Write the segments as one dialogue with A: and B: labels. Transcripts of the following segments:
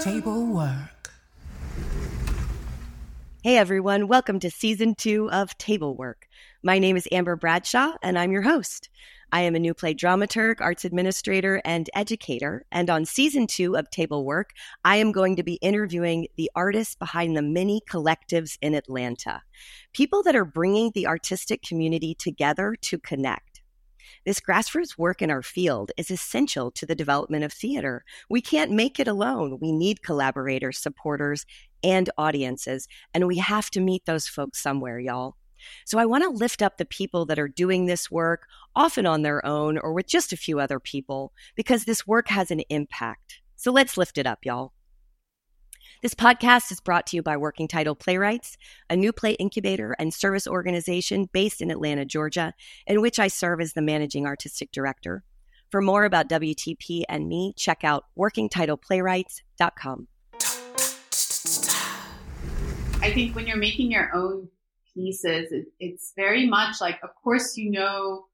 A: Table work.
B: Hey everyone, welcome to season two of Table Work. My name is Amber Bradshaw and I'm your host. I am a new play dramaturg, arts administrator, and educator. And on season two of Table Work, I am going to be interviewing the artists behind the many collectives in Atlanta. People that are bringing the artistic community together to connect. This grassroots work in our field is essential to the development of theater. We can't make it alone. We need collaborators, supporters, and audiences, and we have to meet those folks somewhere, y'all. So I want to lift up the people that are doing this work, often on their own or with just a few other people, because this work has an impact. So let's lift it up, y'all. This podcast is brought to you by Working Title Playwrights, a new play incubator and service organization based in Atlanta, Georgia, in which I serve as the managing artistic director. For more about WTP and me, check out workingtitleplaywrights.com.
C: I think when you're making your own pieces, it's very much like, of course, you know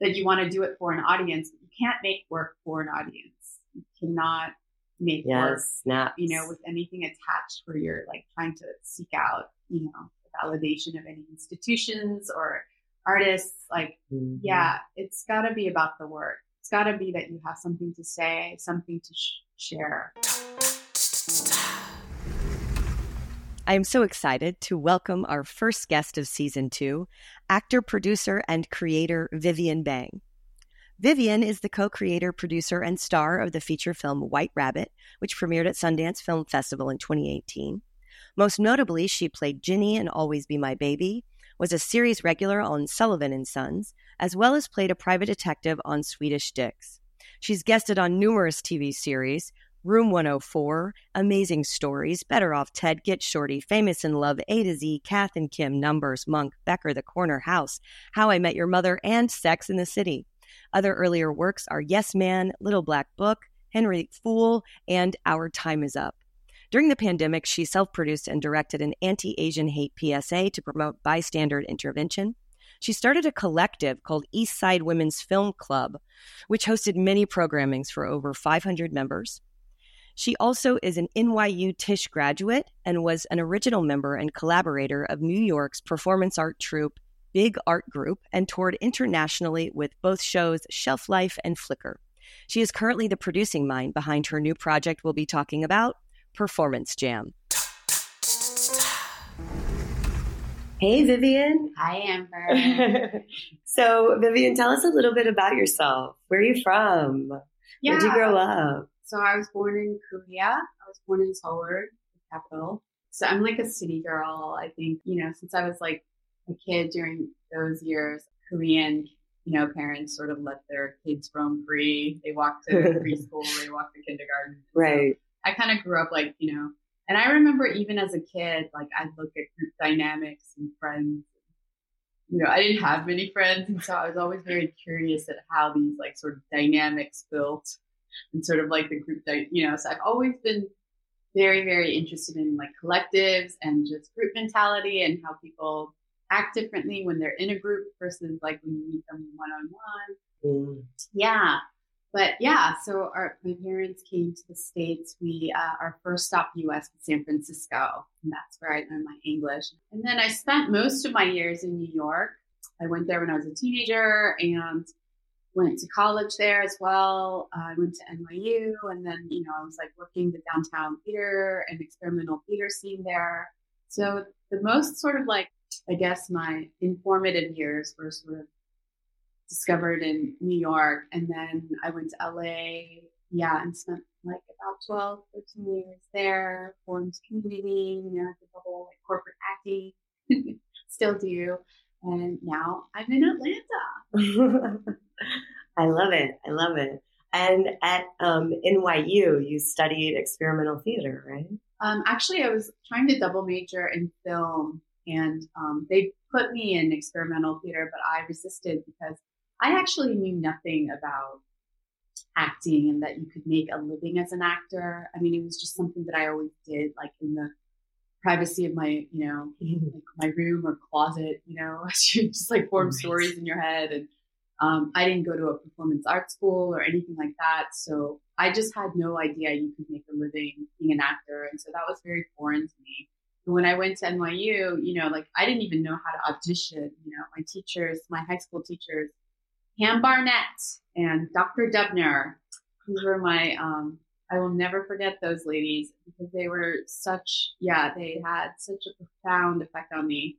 C: that you want to do it for an audience, but you can't make work for an audience. You cannot make
B: Yes,
C: work,
B: snaps.
C: you know, with anything attached where you're like trying to seek out, you know, validation of any institutions or artists. Like,
B: Mhm.
C: yeah, it's got to be about the work. It's got to be that you have something to say, something to sh- share.
B: I am so excited to welcome our first guest of season two, actor, producer, and creator Vivian Bang. Vivian is the co creator, producer, and star of the feature film White Rabbit, which premiered at Sundance Film Festival in 2018. Most notably, she played Ginny in Always Be My Maybe, was a series regular on Sullivan and Sons, as well as played a private detective on Swedish Dicks. She's guested on numerous TV series, Room 104, Amazing Stories, Better Off Ted, Get Shorty, Famous in Love, A to Z, Kath and Kim, Numbers, Monk, Becker, The Corner House, How I Met Your Mother, and Sex in the City. Other earlier works are Yes Man, Little Black Book, Henry Fool, and Our Time Is Up. During the pandemic, she self produced and directed an anti Asian hate PSA to promote bystander intervention. She started a collective called East Side Women's Film Club, which hosted many programmings for over 500 members. She also is an NYU Tisch graduate and was an original member and collaborator of New York's performance art troupe Big Art Group and toured internationally with both shows Shelf Life and Flicker. She is currently the producing mind behind her new project we'll be talking about, Performance Jam. Hey, Vivian.
C: Hi, Amber.
B: so, Vivian, tell us a little bit about yourself. Where are you from?
C: yeah.
B: Where'd you grow up?
C: So I was born in Korea. I was born in Seoul, the capital. So I'm like a city girl. I think, you know, since I was like a kid during those years, Korean, you know, parents sort of let their kids roam free. They walk to preschool, they walk to kindergarten. So I kind of grew up like, you know, and I remember even as a kid, like I'd look at group dynamics and friends. You know, I didn't have many friends, and so I was always very curious at how these like sort of dynamics built and sort of like the group that you know. So I've always been very, very interested in like collectives and just group mentality and how people act differently when they're in a group versus like when you meet them one on one. Yeah. But yeah, so our my parents came to the states. We uh, our first stop U.S. was San Francisco, and that's where I learned my English. And then I spent most of my years in New York. I went there when I was a teenager and went to college there as well. Uh, I went to NYU, and then you know I was like working the downtown theater and experimental theater scene there. So the most sort of like I guess my informative years were sort of discovered in New York. And then I went to LA, yeah, and spent like about 12, 13 years there, formed community, you know, did the whole like, corporate acting, still do. And now I'm in Atlanta.
B: I love it. I love it. And at um, NYU, you studied experimental theater, right?
C: Um, actually, I was trying to double major in film, and um, they put me in experimental theater, but I resisted because I actually knew nothing about acting and that you could make a living as an actor. I mean, it was just something that I always did, like in the privacy of my, you know, like my room or closet. You know, you just like form
B: Right.
C: stories in your head, and Um, I didn't go to a performance art school or anything like that. So I just had no idea you could make a living being an actor. And so that was very foreign to me. When I went to NYU, you know, like I didn't even know how to audition. You know, my teachers, my high school teachers, Pam Barnett and Dr. Dubner, who were my, um, I will never forget those ladies because they were such, yeah, they had such a profound effect on me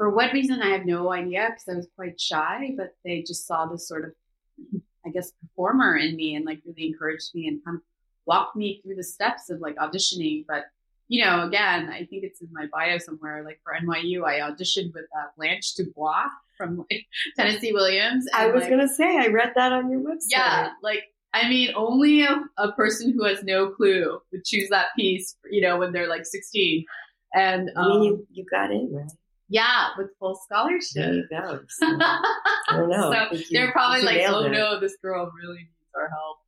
C: for what reason I have no idea because I was quite shy, but they just saw this sort of, I guess, performer in me and like really encouraged me and kind of walked me through the steps of like auditioning. But you know, again, I think it's in my bio somewhere. Like for NYU, I auditioned with uh, Blanche Dubois from like, Tennessee Williams.
B: I was
C: like,
B: gonna say I read that on your website.
C: Yeah, like I mean, only a, a person who has no clue would choose that piece. You know, when they're like sixteen. And
B: I mean,
C: um,
B: you you got in right.
C: yeah, with full scholarship.
B: There you go. So, I don't know.
C: So
B: you-
C: they're probably like, oh no, this girl really needs our help.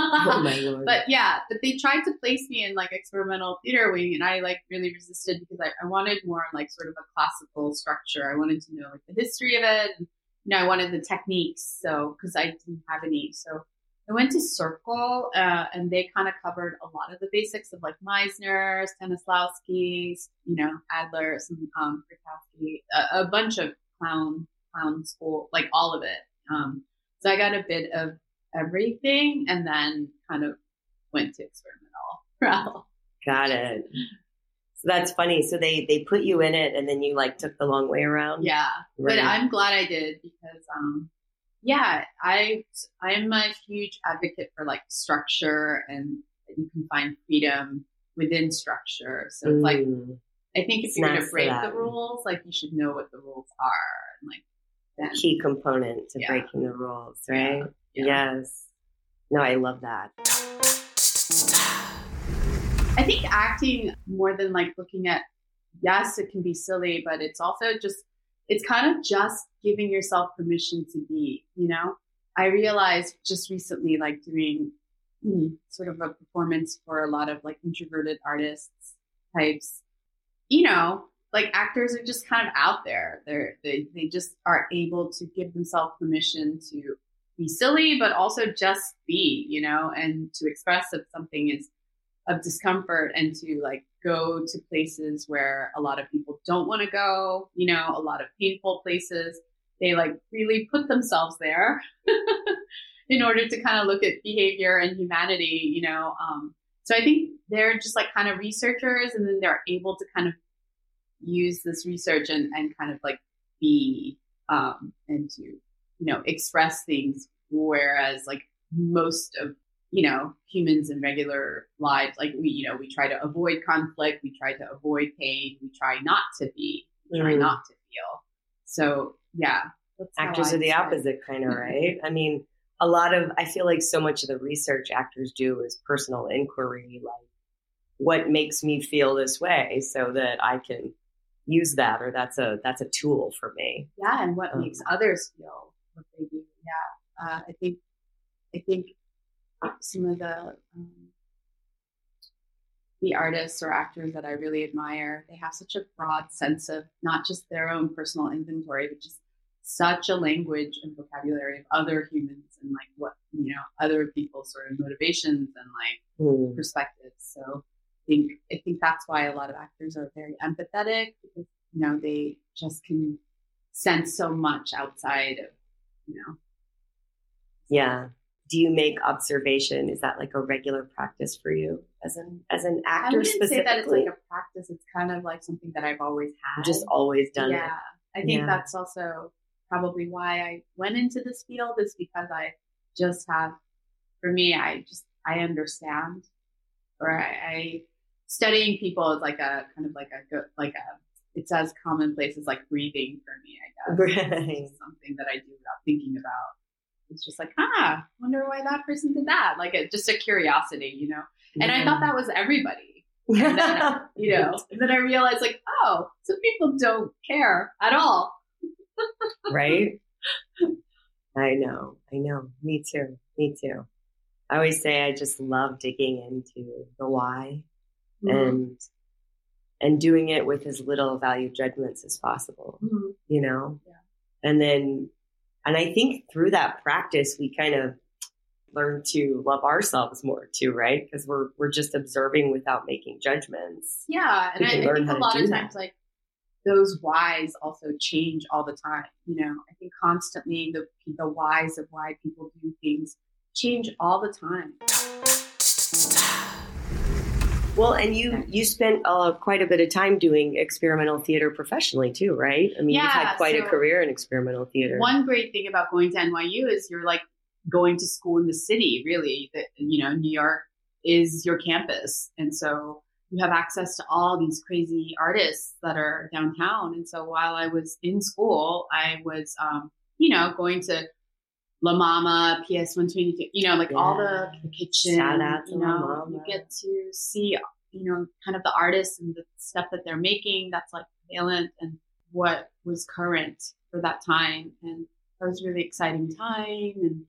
B: Oh my lord.
C: but yeah, but they tried to place me in like experimental theater wing, and I like really resisted because I, I wanted more like sort of a classical structure. I wanted to know like the history of it. And, you know, I wanted the techniques, so because I didn't have any. So I went to Circle, uh, and they kind of covered a lot of the basics of like Meisner, Stanislavski, you know, Adler, some um, Grotowski, a, a bunch of clown clown school, like all of it. Um, so I got a bit of everything, and then kind of went to experimental route.
B: got it. So that's funny. So they they put you in it, and then you like took the long way around.
C: Yeah,
B: Right.
C: but I'm glad I did because, um, yeah, I I'm a huge advocate for like structure and you can find freedom within structure. So it's like
B: Mm.
C: I think if
B: It's
C: you're
B: nice
C: to break the rules, like you should know what the rules are and like then
B: key component to
C: Yeah.
B: breaking the rules, right?
C: Yeah.
B: Yes. No, I love that.
C: I think acting more than like looking at yes, it can be silly, but it's also just it's kind of just giving yourself permission to be, you know? I realized just recently like doing mm, sort of a performance for a lot of like introverted artists types. You know, like actors are just kind of out there. They're they they just are able to give themselves permission to be silly, but also just be, you know, and to express if something is of discomfort and to like go to places where a lot of people don't want to go, you know, a lot of painful places. They like really put themselves there in order to kind of look at behavior and humanity, you know. Um, so I think they're just like kind of researchers and then they're able to kind of use this research and, and kind of like be um, and to, you know, express things. Whereas like most of you know, humans in regular lives, like we, you know, we try to avoid conflict, we try to avoid pain, we try not to be, we try
B: Mm.
C: not to feel. So yeah, that's
B: Actors are the
C: started.
B: opposite, kind of, right? I mean, a lot of, I feel like so much of the research actors do is personal inquiry, like what makes me feel this way so that I can use that or that's a that's a tool for me
C: Yeah, and what
B: Um,
C: makes others feel what they do. Yeah, uh, I think, I think some of the um, the artists or actors that I really admire, they have such a broad sense of not just their own personal inventory, but just such a language and vocabulary of other humans and like what you know other people's sort of motivations and like
B: Hmm.
C: perspectives. So I think I think that's why a lot of actors are very empathetic because you know they just can sense so much outside of you know
B: yeah do you make observation is that like a regular practice for you as an as an actor I
C: wouldn't say
B: specifically
C: that it's like a practice. It's kind of like something that I've always had.
B: just always done
C: yeah. I think
B: Yeah.
C: that's also probably why I went into this field is because I just have, for me, I just I understand, or I, I studying people is like a kind of like a good like a it's as commonplace as like breathing for me. I guess
B: Right.
C: something that I do without thinking about. It's just like, ah, wonder why that person did that. Like a, just a curiosity, you know. And I thought that was everybody
B: that
C: then, you know. And then I realized, like, oh, some people don't care at all.
B: right? I know, I know. Me too. Me too. I always say I just love digging into the why and and doing it with as little value judgments as possible.
C: Mhm.
B: You know,
C: Yeah.
B: and then And I think through that practice, we kind of learn to love ourselves more too, right? Because we're we're just observing without making judgments.
C: Yeah, and I, I, think a lot of times, that. like those whys also change all the time. You know, I think constantly the the whys of why people do things change all the time.
B: Well, and you you spent uh, quite a bit of time doing experimental theater professionally too, right? I mean, yeah, you've had quite so a career in experimental theater.
C: One great thing about going to NYU is you're like going to school in the city. Really, that you know, New York is your campus, and so you have access to all these crazy artists that are downtown. And so while I was in school, I was, um, you know, going to La Mama, PS 122, you know, like yeah. all the, the kitchen. Shout out to you know, You get to see, you know, kind of the artists and the stuff that they're making that's like prevalent and what was current for that time. And that was really exciting time. And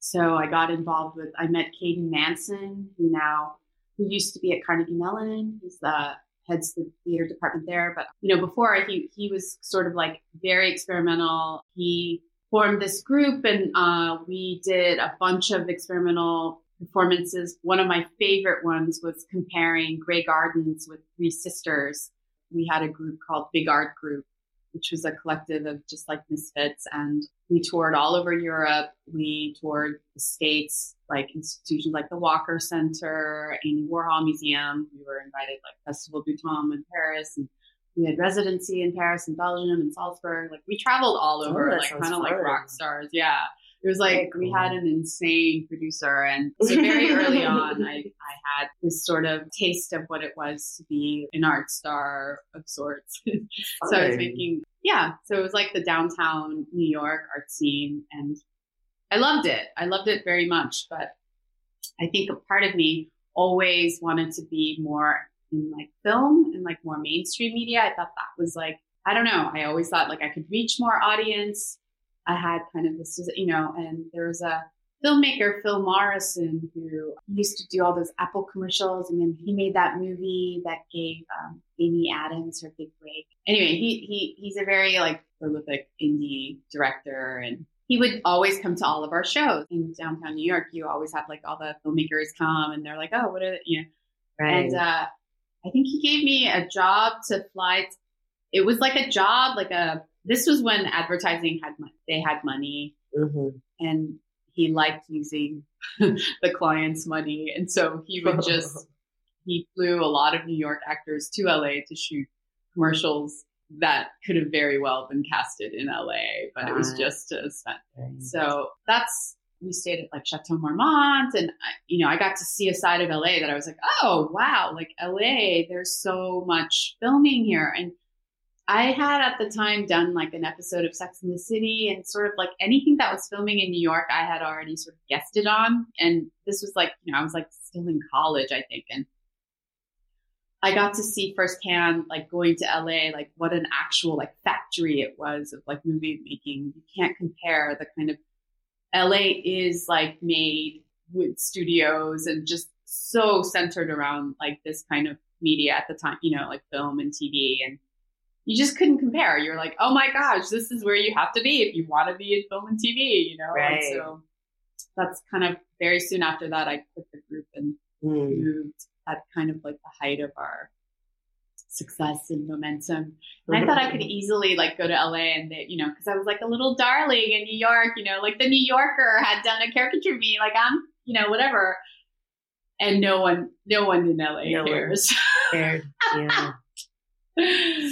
C: so I got involved with, I met Caden Manson, who now who used to be at Carnegie Mellon. He's the heads the theater department there. But you know, before he he was sort of like very experimental. He formed this group, and uh, we did a bunch of experimental performances. One of my favorite ones was comparing Grey Gardens with Three Sisters. We had a group called Big Art Group, which was a collective of just like misfits. And we toured all over Europe. We toured the States, like institutions like the Walker Center, Andy Warhol Museum. We were invited like Festival du in Paris. And we had residency in Paris and Belgium and Salzburg. Like we traveled all oh, over, oh, like kind of like rock stars. Yeah. It was like cool. we had an insane producer, and so very early on, I, I had this sort of taste of what it was to be an art star of sorts. so I was thinking, yeah. So it was like the downtown New York art scene, and I loved it. I loved it very much, but I think a part of me always wanted to be more in like film and like more mainstream media. I thought that was like I don't know. I always thought like I could reach more audience I had kind of this, you know, and there was a filmmaker, Phil Morrison, who used to do all those Apple commercials, and then he made that movie that gave um, Amy Adams her big break. Anyway, he he he's a very like prolific indie director, and he would always come to all of our shows in downtown New York. You always have like all the filmmakers come, and they're like, "Oh, what are you know?" Right. And uh, I think he gave me a job to fly. T- it was like a job, like a this was when advertising had. They had money, mm-hmm. and he liked using the client's money, and so he would just he flew a lot of New York actors to LA to shoot commercials that could have very well been casted in LA, but it was just to spend. So that's we stayed at like Chateau Marmont, and I, you know I got to see a side of LA that I was like, oh wow, like LA, there's so much filming here, and I had at the time done like an episode of Sex in the City and sort of like anything that was filming in New York, I had already sort of guested on. And this was like, you know, I was like still in college, I think. And I got to see firsthand, like going to LA, like what an actual like factory it was of like movie making. You can't compare the kind of LA is like made with studios and just so centered around like this kind of media at the time, you know, like film and TV and you just couldn't compare. You're like, oh my gosh, this is where you have to be if you want to be in film and TV, you know? Right. And so that's kind of very soon after that, I quit the group and mm. moved at kind of like the height of our success and momentum. And I thought I could easily like go to LA and they, you know, because I was like a little darling in New York, you know, like the New Yorker had done a caricature of me, like I'm, you know, whatever. And no one, no one in LA no cares. Cared. Yeah.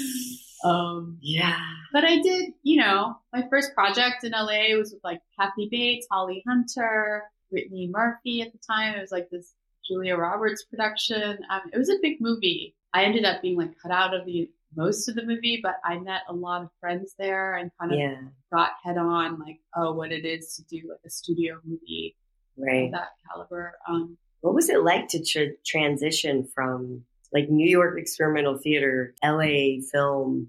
C: Um, yeah. But I did, you know, my first project in LA was with like Kathy Bates, Holly Hunter, Brittany Murphy at the time. It was like this Julia Roberts production. Um, it was a big movie. I ended up being like cut out of the most of the movie, but I met a lot of friends there and kind of yeah. got head on like, oh, what it is to do like a studio movie right. of that caliber. Um,
B: what was it like to tr- transition from like New York experimental theater, LA film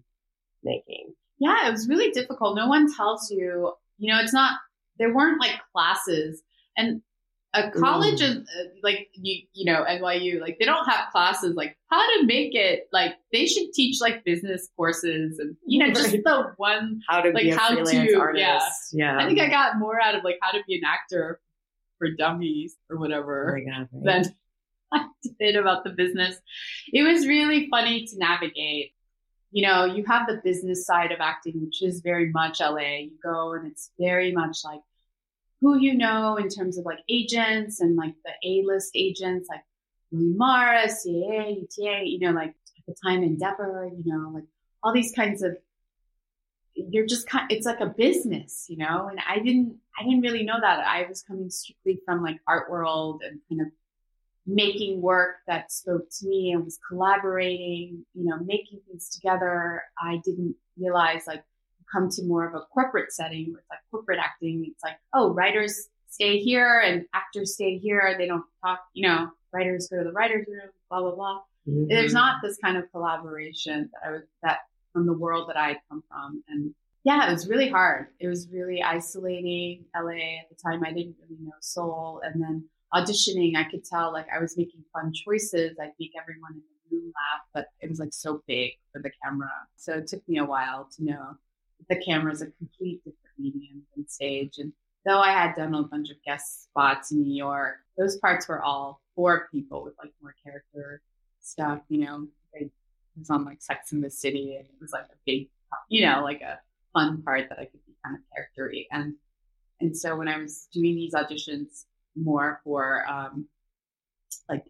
B: making?
C: Yeah, it was really difficult. No one tells you, you know, it's not, there weren't like classes. And a college is uh, like you you know NYU like they don't have classes like how to make it like they should teach like business courses and you know just the one
B: How to
C: Like,
B: be a
C: how
B: freelance
C: to-
B: artist.
C: yeah.
B: Yeah.
C: I think I got more out of like how to be an actor for dummies or
B: Oh
C: whatever
B: my God. right?
C: than I did about the business. It was really funny to navigate. You know, you have the business side of acting, which is very much LA. You go and it's very much like who you know in terms of like agents and like the A list agents, like Louis Mara, CAA, UTA, you know, like at the time Endeavor, you know, like all these kinds of you're just kind it's like a business you know? And i didn't i didn't really know that. I was coming strictly from like art world and kind of making work that spoke to me and was collaborating you know making things together. I didn't realize like come to more of a corporate setting with like corporate acting it's like oh writers stay here and actors stay here they don't talk you know writers go to the writers room blah blah blah
B: Mhm.
C: there's not this kind of collaboration that I was that from the world that I had come from. And yeah, it was really hard. It was really isolating. LA at the time, I didn't really know soul. And then auditioning, I could tell like I was making fun choices. I'd make everyone in the room laugh, but it was like so big for the camera. So it took me a while to know the camera is a complete different medium than stage. And though I had done a bunch of guest spots in New York, those parts were all for people with like more character stuff, you know. I was on like Sex in the City and it was like a big, you know, like a fun part that I could be kind of charactery. And and so when I was doing these auditions more for um like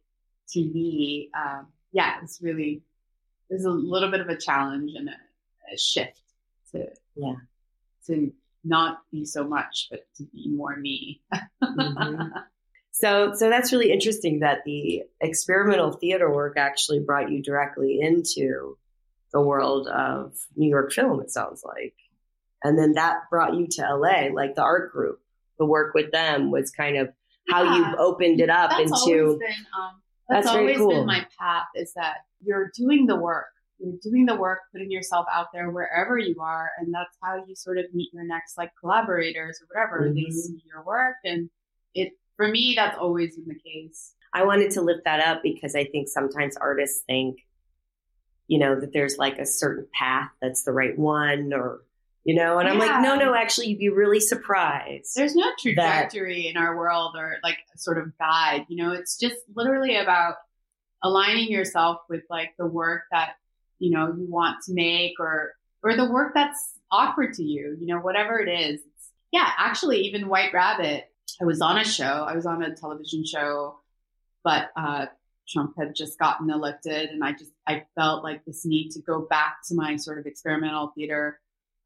C: TV, um, yeah, it's really it was a little bit of a challenge and a, a shift to
B: Yeah.
C: to not be so much, but to be more me.
B: Mhm. So, so that's really interesting that the experimental theater work actually brought you directly into the world of New York film. It sounds like, and then that brought you to LA, like the art group. The work with them was kind of how
C: Yeah.
B: you opened it up
C: that's
B: into.
C: always been um, that's,
B: That's
C: always
B: cool.
C: been my path is that you're doing the work you're doing the work putting yourself out there wherever you are and that's how you sort of meet your next like collaborators or whatever they
B: Mhm.
C: see your work and it for me that's always been the case
B: I wanted to lift that up because I think sometimes artists think, you know, that there's like a certain path that's the right one, or you know, and I'm like, no, no, actually, you'd be really surprised.
C: there's no trajectory in our world or like a sort of guide you know it's just literally about aligning yourself with like the work that you know you want to make or or the work that's offered to you you know whatever it is yeah actually even white rabbit i was on a show i was on a television show but uh trump had just gotten elected and i just i felt like this need to go back to my sort of experimental theater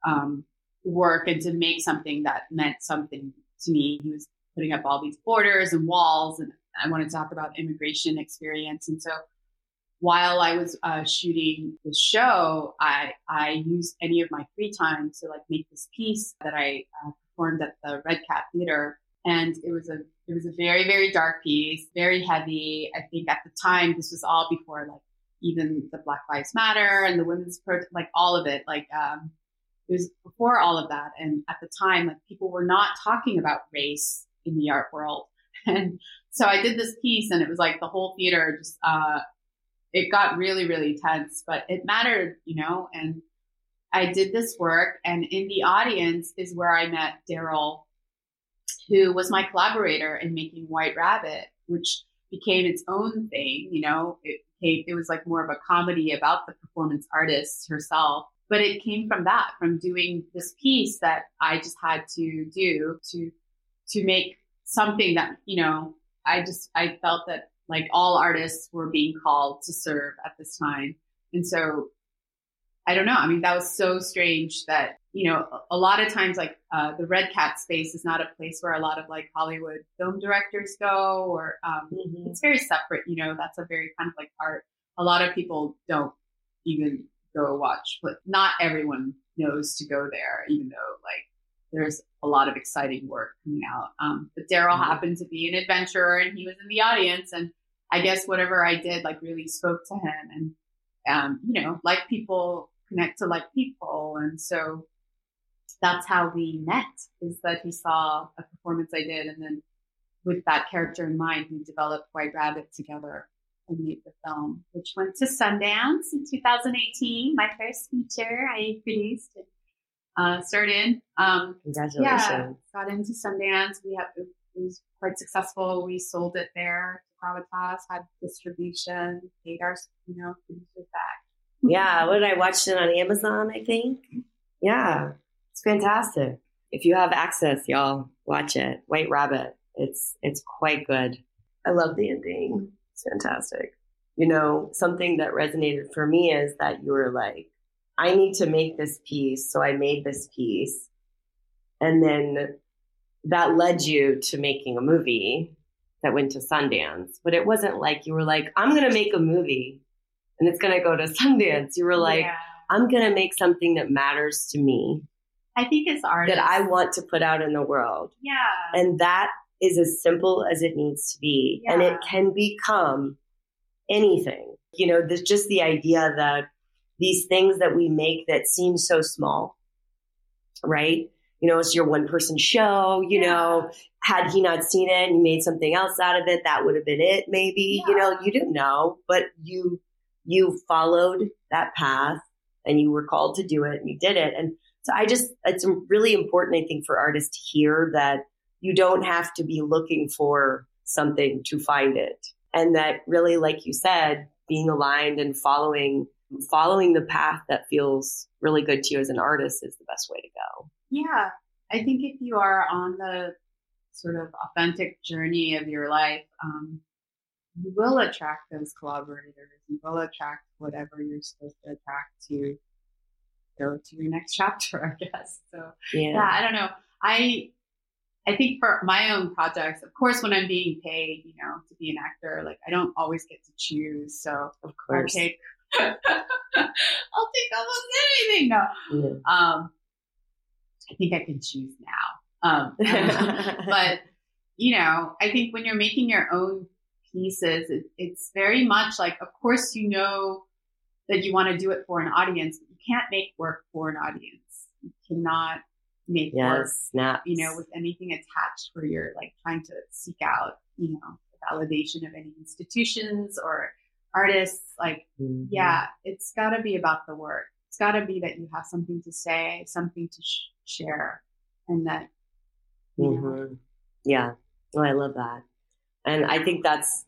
C: um, work and to make something that meant something to me. He was putting up all these borders and walls, and I wanted to talk about immigration experience. And so, while I was uh, shooting the show, I I used any of my free time to like make this piece that I uh, performed at the Red Cat Theater, and it was a it was a very very dark piece, very heavy. I think at the time this was all before like even the Black Lives Matter and the women's pro like all of it, like. um it was before all of that and at the time like people were not talking about race in the art world and so i did this piece and it was like the whole theater just uh it got really really tense but it mattered you know and i did this work and in the audience is where i met daryl who was my collaborator in making white rabbit which became its own thing you know. It it was like more of a comedy about the performance artist herself but it came from that from doing this piece that i just had to do to to make something that you know i just i felt that like all artists were being called to serve at this time. And so i don't know. I mean that was so strange that you know a, lot of times like uh, the red cat space is not a place where a lot of like hollywood film directors go or um,
B: Mhm.
C: it's very separate you know that's a very kind of like art. A lot of people don't even go watch but not everyone knows to go there even though like there's a lot of exciting work coming out um, but daryl
B: Mhm.
C: happened to be an adventurer and he was in the audience and i guess whatever i did like really spoke to him and um, you know like people connect to like people and so that's how we met is that he saw a performance i did and then with that character in mind, we developed White Rabbit together and made the film, which went to Sundance in 2018. My first feature I produced uh, started. Um,
B: Congratulations.
C: yeah, got into Sundance. We have it was quite successful. We sold it there to Gravitas, had distribution, paid our you know producers back.
B: Yeah, what did I watch it on Amazon, I think? Yeah, it's fantastic. If you have access, y'all, watch it. White Rabbit. It's it's quite good. I love the ending. It's fantastic. You know, something that resonated for me is that you were like, I need to make this piece, so I made this piece. And then that led you to making a movie that went to Sundance. But it wasn't like you were like, I'm going to make a movie and it's going to go to Sundance. You were like,
C: Yeah.
B: I'm going to make something that matters to me,
C: I think it's art
B: that I want to put out in the world.
C: yeah.
B: And that is as simple as it needs to be. And it can become anything. You know, there's just the idea that these things that we make that seem so small, right? You know, it's your one person show, you
C: Yeah.
B: know, had he not seen it and you made something else out of it, that would have been it, maybe. You know, you didn't know, but you you followed that path and you were called to do it and you did it. And so I just it's really important, I think, for artists to hear that you don't have to be looking for something to find it. And that really, like you said, being aligned and following following the path that feels really good to you as an artist is the best way to go.
C: Yeah. I think if you are on the sort of authentic journey of your life, um, you will attract those collaborators. You will attract whatever you're supposed to attract to go to your next chapter, I guess. So
B: Yeah.
C: yeah, I don't know. I I think for my own projects, of course, when I'm being paid, you know, to be an actor, like I don't always get to choose. So
B: Of
C: course,
B: course.
C: take I'll take almost anything. No.
B: Yeah.
C: Um, I think I can choose now. Um, but you know, I think when you're making your own pieces, it, it's very much like, of course, you know that you want to do it for an audience, but you can't make work for an audience. You cannot make work,
B: yes, snaps.
C: you know, with anything attached where you're like trying to seek out, you know, validation of any institutions or artists. Like,
B: Mhm.
C: yeah, it's got to be about the work. It's got to be that you have something to say, something to sh- share, and that you know,
B: Mhm. Yeah. Oh, I love that. And I think that's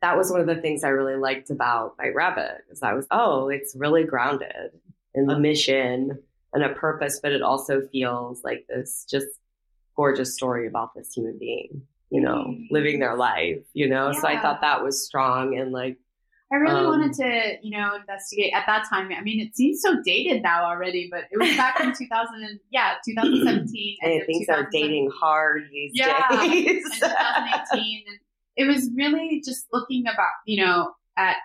B: that was one of the things I really liked about White Rabbit is I was, oh, it's really grounded in the mission and a purpose, but it also feels like this just gorgeous story about this human being, you know, living their life, you know. So I thought that was strong and like
C: I really
B: Um,
C: wanted to, you know, investigate at that time. I mean, it seems so dated now already, but it was back in 2000, and, yeah, 2017. end
B: hey,
C: of
B: things are dating hard these
C: Yeah,
B: days.
C: and 2018. And it was really just looking about, you know, at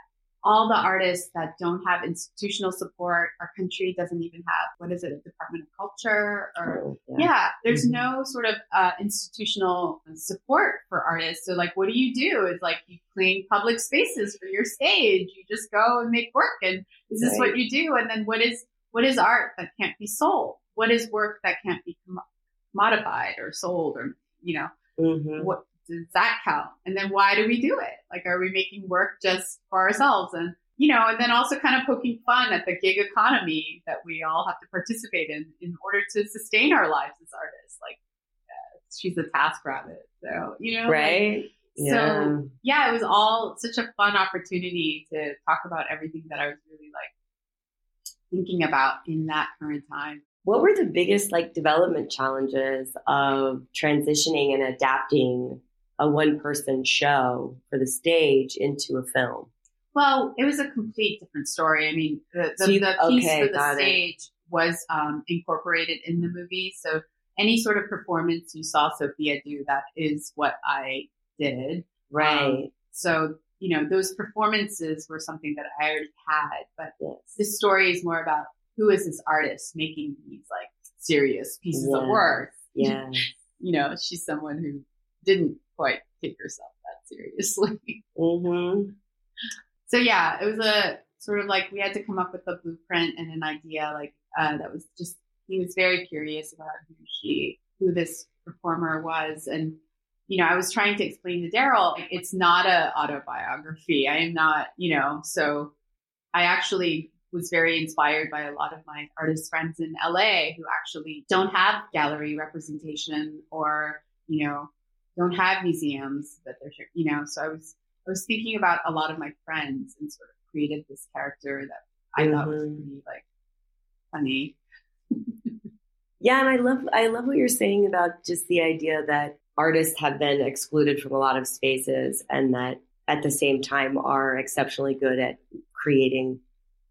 C: all the artists that don't have institutional support. Our country doesn't even have, what is it, Department of Culture or
B: Oh, yeah.
C: yeah, there's
B: Mhm.
C: no sort of uh, institutional support for artists. So, like, what do you do? It's like you clean public spaces for your stage. You just go and make work, and is this what you do? And then what is what is art that can't be sold? What is work that can't be com- modified or sold, or you know,
B: Mhm.
C: what does that count? And then why do we do it? Like, are we making work just for ourselves? And you know, and then also kind of poking fun at the gig economy that we all have to participate in in order to sustain our lives as artists. Like, uh, she's a task rabbit, so you know, like,
B: Right?
C: so yeah, it was all such a fun opportunity to talk about everything that I was really like thinking about in that current time.
B: What were the biggest like development challenges of transitioning and adapting a one person show for the stage into a film?
C: Well, it was a complete different story. I mean, the, the,
B: So you-
C: the piece
B: okay,
C: for the
B: got it.
C: stage was um, incorporated in the movie. So any sort of performance you saw Sophia do, that is what I did.
B: Right.
C: So, you know, those performances were something that I already had, but
B: yes.
C: this story is more about who is this artist making these like serious pieces of work.
B: Yeah.
C: You know, she's someone who didn't quite take yourself that seriously.
B: hmm
C: so yeah, it was a sort of like we had to come up with a blueprint and an idea like uh, that was just he was very curious about who she who this performer was and you know, I was trying to explain to Daryl, it's not a autobiography. I am not, you know, so I actually was very inspired by a lot of my artist friends in LA who actually don't have gallery representation or, you know, don't have museums that they're, you know, so I was, I was thinking about a lot of my friends and sort of created this character that I mm-hmm. thought was mm-hmm. pretty like funny.
B: yeah. And I love, I love what you're saying about just the idea that artists have been excluded from a lot of spaces and that at the same time are exceptionally good at creating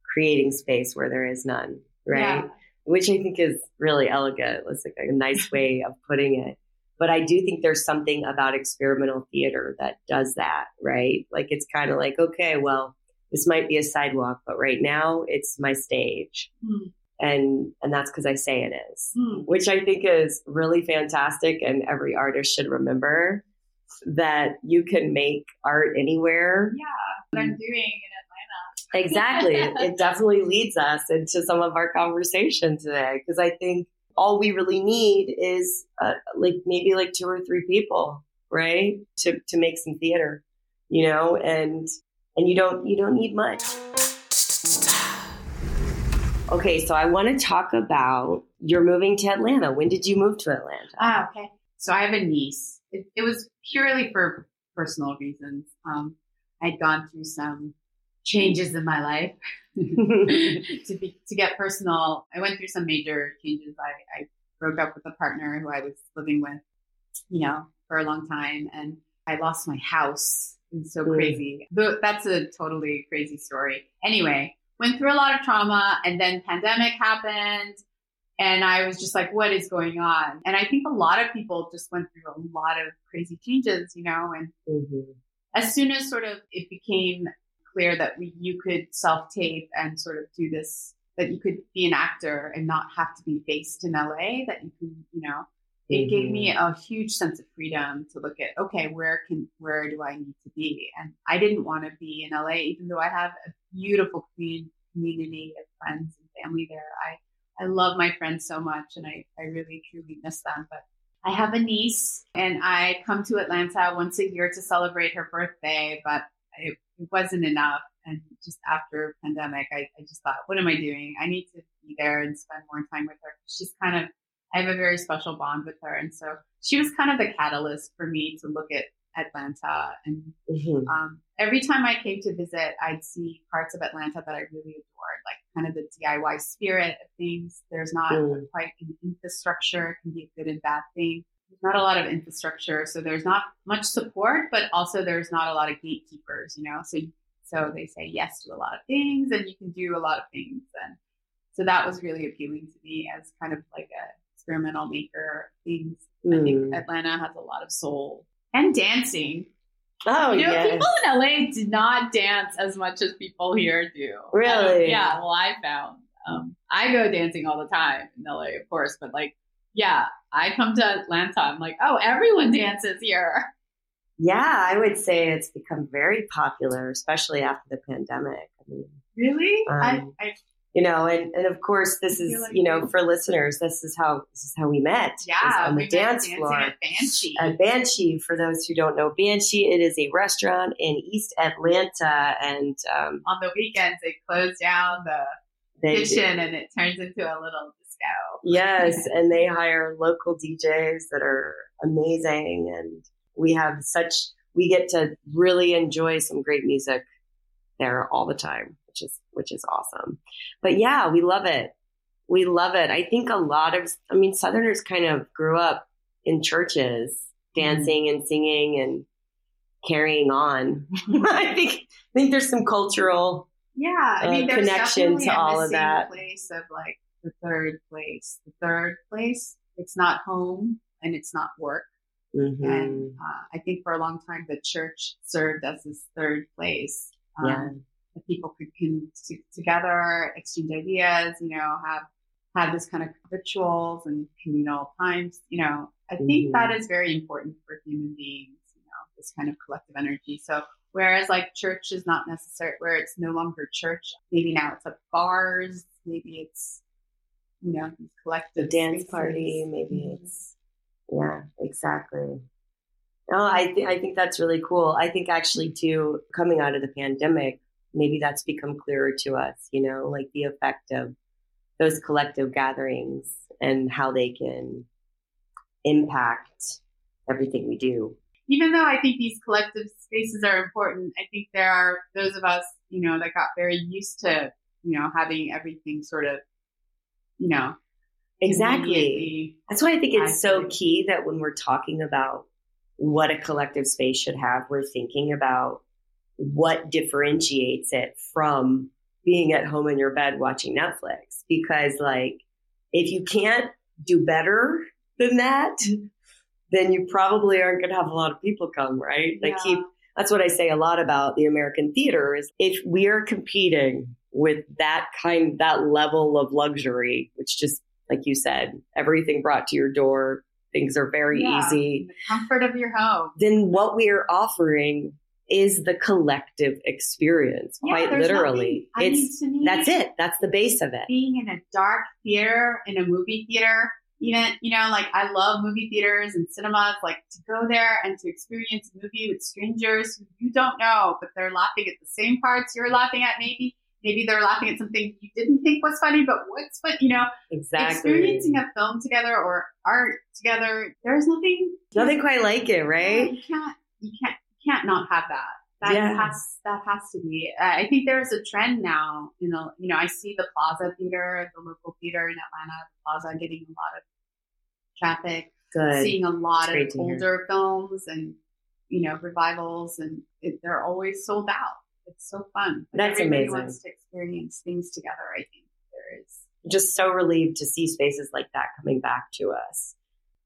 B: creating space where there is none, right? Yeah. Which I think is really elegant. It's like a nice way of putting it. But I do think there's something about experimental theater that does that, right? Like it's kind of like, okay, well, this might be a sidewalk, but right now it's my stage. Mm. And and that's because I say it is, mm. which I think is really fantastic and every artist should remember that you can make art anywhere.
C: Yeah, what I'm doing in Atlanta.
B: Exactly. it definitely leads us into some of our conversation today because I think all we really need is uh, like maybe like two or three people, right? To to make some theater, you know, and and you don't you don't need much. Okay, so I want to talk about you're moving to Atlanta. When did you move to Atlanta?
C: Ah, okay. So I have a niece. It, it was purely for personal reasons. Um, I'd gone through some changes in my life. to be to get personal, I went through some major changes. I, I broke up with a partner who I was living with, you know, for a long time, and I lost my house. It's so mm. crazy. That's a totally crazy story. Anyway, went through a lot of trauma, and then pandemic happened. And I was just like, what is going on? And I think a lot of people just went through a lot of crazy changes, you know, and mm-hmm. as soon as sort of it became clear that we, you could self tape and sort of do this, that you could be an actor and not have to be based in LA, that you can, you know, it mm-hmm. gave me mm-hmm. a huge sense of freedom to look at, okay, where can, where do I need to be? And I didn't want to be in LA, even though I have a beautiful community of friends and family there. I, I love my friends so much and I, I really truly miss them, but I have a niece and I come to Atlanta once a year to celebrate her birthday, but it, it wasn't enough. And just after pandemic, I, I just thought, what am I doing? I need to be there and spend more time with her. She's kind of, I have a very special bond with her. And so she was kind of the catalyst for me to look at Atlanta. And mm-hmm. um, every time I came to visit, I'd see parts of Atlanta that I really adored, like kind of the DIY spirit of things. There's not mm. quite an infrastructure, it can be a good and bad thing not a lot of infrastructure, so there's not much support, but also there's not a lot of gatekeepers, you know. So so they say yes to a lot of things, and you can do a lot of things, and so that was really appealing to me as kind of like a experimental maker things. Mm. I think hmm. Atlanta has a lot of soul and dancing.
B: Oh,
C: you know,
B: yes.
C: people in LA do not dance as much as people here do.
B: Really?
C: Um, yeah. Well, I found um, I go dancing all the time in LA, of course, but like yeah, I come to Atlanta. I'm like, oh, everyone dances here.
B: Yeah, I would say it's become very popular, especially after the pandemic. I
C: mean, really? Um, I, I,
B: you know, and, and of course, this is like you know for listeners, this is how this is how we met.
C: Yeah,
B: on the dance floor
C: at Banshee.
B: At Banshee, for those who don't know, Banshee it is a restaurant in East Atlanta, and um,
C: on the weekends they close down the kitchen do. and it turns into a little
B: Yes, and they hire local DJs that are amazing, and we have such we get to really enjoy some great music there all the time, which is which is awesome. But yeah, we love it. We love it. I think a lot of I mean Southerners kind of grew up in churches, mm-hmm. dancing and singing and carrying on. I think I think there's some cultural
C: yeah, I mean,
B: uh, connection to all of that.
C: Place of like the third place. The third place, it's not home and it's not work. Mm-hmm. And uh, I think for a long time, the church served as this third place. Um, yeah. That people could come together, exchange ideas, you know, have have this kind of rituals and communal times. You know, I think mm-hmm. that is very important for human beings. You know, this kind of collective energy. So whereas like church is not necessary, where it's no longer church, maybe now it's at bars, maybe it's you know, collective
B: dance party. Maybe mm-hmm. it's, yeah, exactly. No, I think I think that's really cool. I think actually too, coming out of the pandemic, maybe that's become clearer to us. You know, like the effect of those collective gatherings and how they can impact everything we do.
C: Even though I think these collective spaces are important, I think there are those of us, you know, that got very used to, you know, having everything sort of, you know,
B: exactly. That's why I think it's so key that when we're talking about what a collective space should have, we're thinking about what differentiates it from being at home in your bed watching Netflix. Because, like, if you can't do better than that, then you probably aren't going to have a lot of people come, right? Like, yeah. keep that's what I say a lot about the American theater is if we are competing with that kind, that level of luxury, which just like you said, everything brought to your door, things are very yeah, easy.
C: The comfort of your home.
B: Then what we are offering is the collective experience, yeah, quite literally. it's that's it. That's the base of it.
C: Being in a dark theater, in a movie theater, even you know, like I love movie theaters and cinemas. Like to go there and to experience a movie with strangers who you don't know, but they're laughing at the same parts you're laughing at, maybe maybe they're laughing at something you didn't think was funny, but what's but you know,
B: exactly
C: experiencing a film together or art together. There's nothing,
B: nothing quite like it, right?
C: You can't, you can't, you can't not have that. That yes. has that has to be. Uh, I think there's a trend now. You know, you know, I see the Plaza Theater, the local theater in Atlanta, the Plaza, getting a lot of traffic.
B: Good.
C: Seeing a lot of older films and you know revivals, and it, they're always sold out it's so fun.
B: Like That's
C: everybody
B: amazing.
C: wants to experience things together. I think there is
B: just so relieved to see spaces like that coming back to us.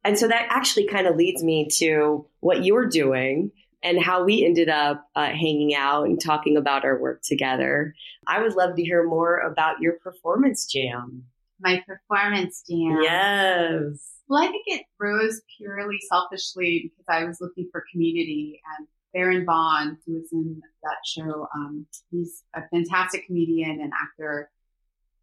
B: And so that actually kind of leads me to what you're doing and how we ended up uh, hanging out and talking about our work together. I would love to hear more about your performance jam.
C: My performance jam.
B: Yes.
C: Well, I think it rose purely selfishly because I was looking for community and Baron Vaughn, who was in that show. Um, he's a fantastic comedian and actor.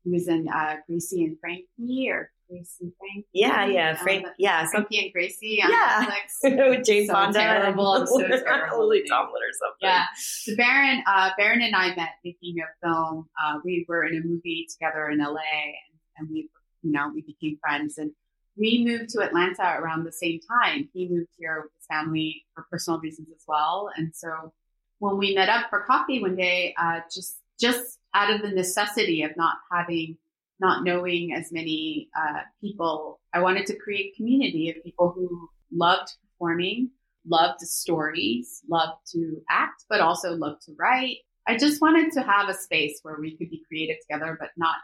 C: He was in uh, Gracie and Frankie or Gracie and Frankie.
B: Yeah, yeah, um, Frank. Um, yeah,
C: Frankie and Gracie on
B: yeah.
C: Netflix.
B: With Jane
C: so
B: Fonda.
C: Terrible. So terrible.
B: Lily Tomlin or something.
C: Yeah. So Baron, uh, Baron and I met making a film. Uh, we were in a movie together in LA, and, and we, you know, we became friends and we moved to Atlanta around the same time. He moved here with his family for personal reasons as well. And so when we met up for coffee one day, uh, just just out of the necessity of not having, not knowing as many uh, people, I wanted to create community of people who loved performing, loved stories, loved to act, but also loved to write. I just wanted to have a space where we could be creative together, but not